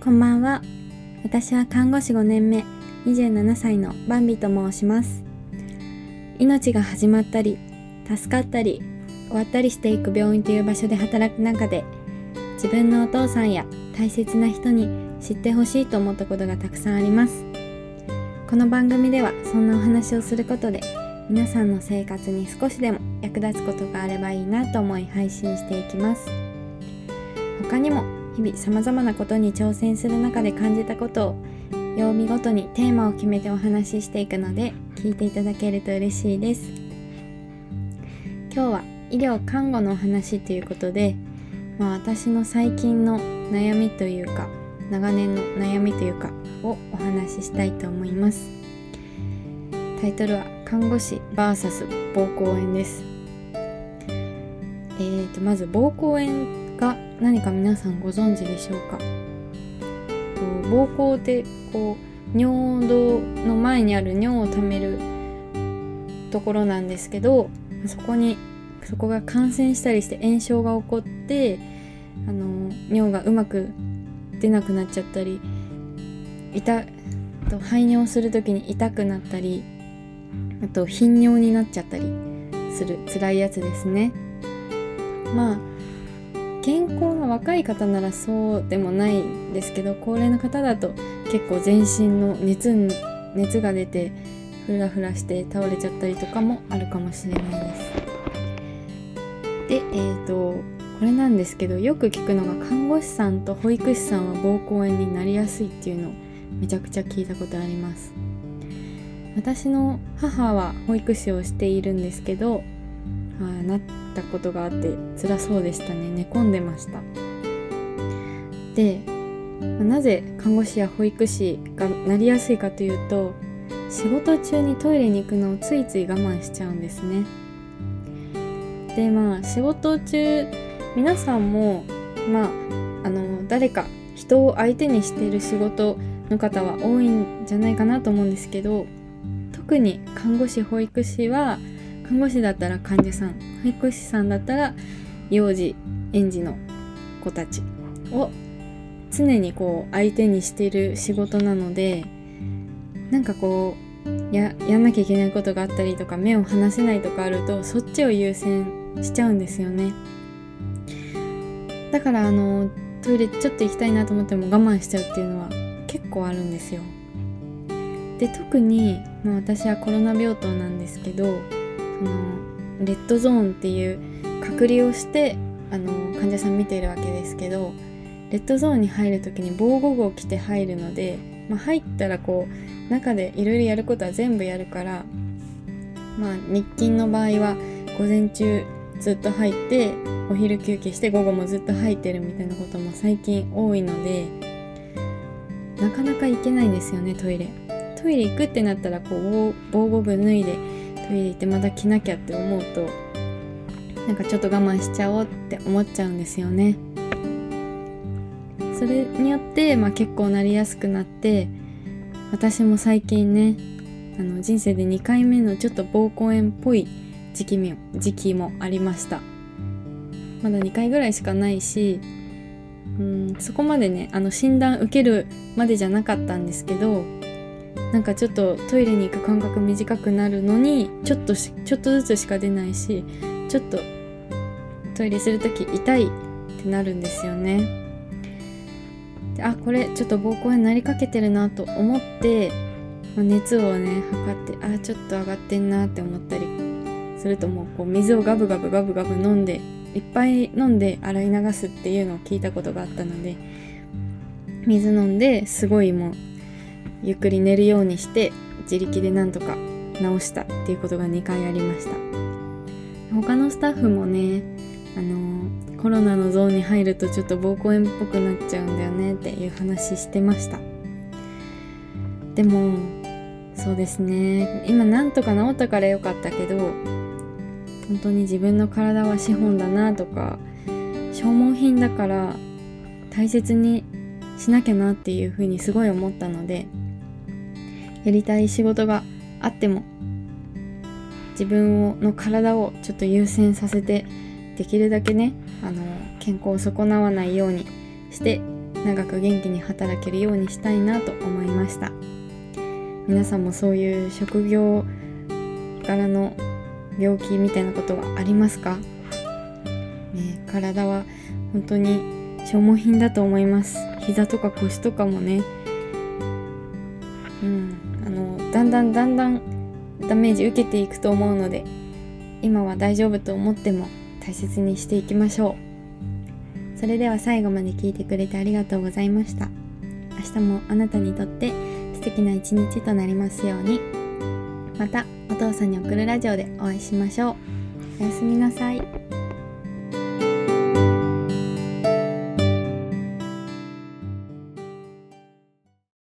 こんばんは。私は看護師5年目、27歳のバンビと申します。命が始まったり、助かったり、終わったりしていく病院という場所で働く中で、自分のお父さんや大切な人に知ってほしいと思ったことがたくさんあります。この番組ではそんなお話をすることで、皆さんの生活に少しでも役立つことがあればいいなと思い配信していきます。他にも日々さまざまなことに挑戦する中で感じたことを曜日ごとにテーマを決めてお話ししていくので聞いていただけると嬉しいです。今日は医療看護のお話ということで、まあ、私の最近の悩みというか長年の悩みというかをお話ししたいと思います。タイトルは看護師 VS 膀胱炎です。えーとまず膀胱炎が何か皆さんご存知でしょうか？膀胱ってこう尿道の前にある尿を溜めるところなんですけどそこにそこが感染したりして炎症が起こってあの尿がうまく出なくなっちゃったり痛と排尿する時に痛くなったりあと頻尿になっちゃったりする辛いやつですね。まあ健康な若い方ならそうでもないんですけど高齢の方だと結構全身の熱熱が出てフラフラして倒れちゃったりとかもあるかもしれないです。でえーとこれなんですけどよく聞くのが看護師さんと保育士さんは膀胱炎になりやすいっていうのをめちゃくちゃ聞いたことあります。私の母は保育士をしているんですけどあなったことがあって辛そうでしたね。寝込んでました。でなぜ看護師や保育士がなりやすいかというと仕事中にトイレに行くのをついつい我慢しちゃうんですね。でまあ仕事中皆さんもまああの誰か人を相手にしている仕事の方は多いんじゃないかなと思うんですけど特に看護師保育士は看護師だったら患者さん保育士さんだったら幼児園児の子たちを常にこう相手にしている仕事なのでなんかこうややんなきゃいけないことがあったりとか目を離せないとかあるとそっちを優先しちゃうんですよね。だからあのトイレちょっと行きたいなと思っても我慢しちゃうっていうのは結構あるんですよ。で特に、まあ、私はコロナ病棟なんですけどそのレッドゾーンっていう隔離をしてあの患者さん見ているわけですけどレッドゾーンに入る時に防護具を着て入るので、まあ、入ったらこう中でいろいろやることは全部やるからまあ日勤の場合は午前中ずっと入ってお昼休憩して午後もずっと入ってるみたいなことも最近多いのでなかなか行けないんですよねトイレ。トイレ行くってなったらこう防護具脱いでトイレ行ってまた着なきゃって思うとなんかちょっと我慢しちゃおうって思っちゃうんですよね。それによって、まあ、結構なりやすくなって私も最近ねあの人生で2回目のちょっと膀胱炎っぽい時期も時期もありました。まだ2回ぐらいしかないしうんそこまでねあの診断受けるまでじゃなかったんですけどなんかちょっとトイレに行く間隔短くなるのにちょっとしちょっとずつしか出ないしちょっとトイレする時痛いってなるんですよね。であこれちょっと膀胱炎になりかけてるなと思って、まあ熱をね測ってあちょっと上がってんなって思ったりするともうこう水をガブガブガブガブ飲んでいっぱい飲んで洗い流すっていうのを聞いたことがあったので水飲んですごいもうゆっくり寝るようにして自力でなんとか治したっていうことが2回ありました。他のスタッフもねあのコロナのゾーンに入るとちょっと膀胱炎っぽくなっちゃうんだよねっていう話してました。でもそうですね。今なんとか治ったからよかったけど本当に自分の体は資本だなとか消耗品だから大切にしなきゃなっていうふうにすごい思ったのでやりたい仕事があっても自分をの体をちょっと優先させてできるだけねあの健康を損なわないようにして長く元気に働けるようにしたいなと思いました。皆さんもそういう職業柄の病気みたいなことはありますか、ね、体は本当に消耗品だと思います。膝とか腰とかもねだんだんだんだんダメージ受けていくと思うので今は大丈夫と思っても大切にしていきましょう。それでは最後まで聞いてくれてありがとうございました。明日もあなたにとって素敵な一日となりますように。またお父さんに送るラジオでお会いしましょう。おやすみなさい。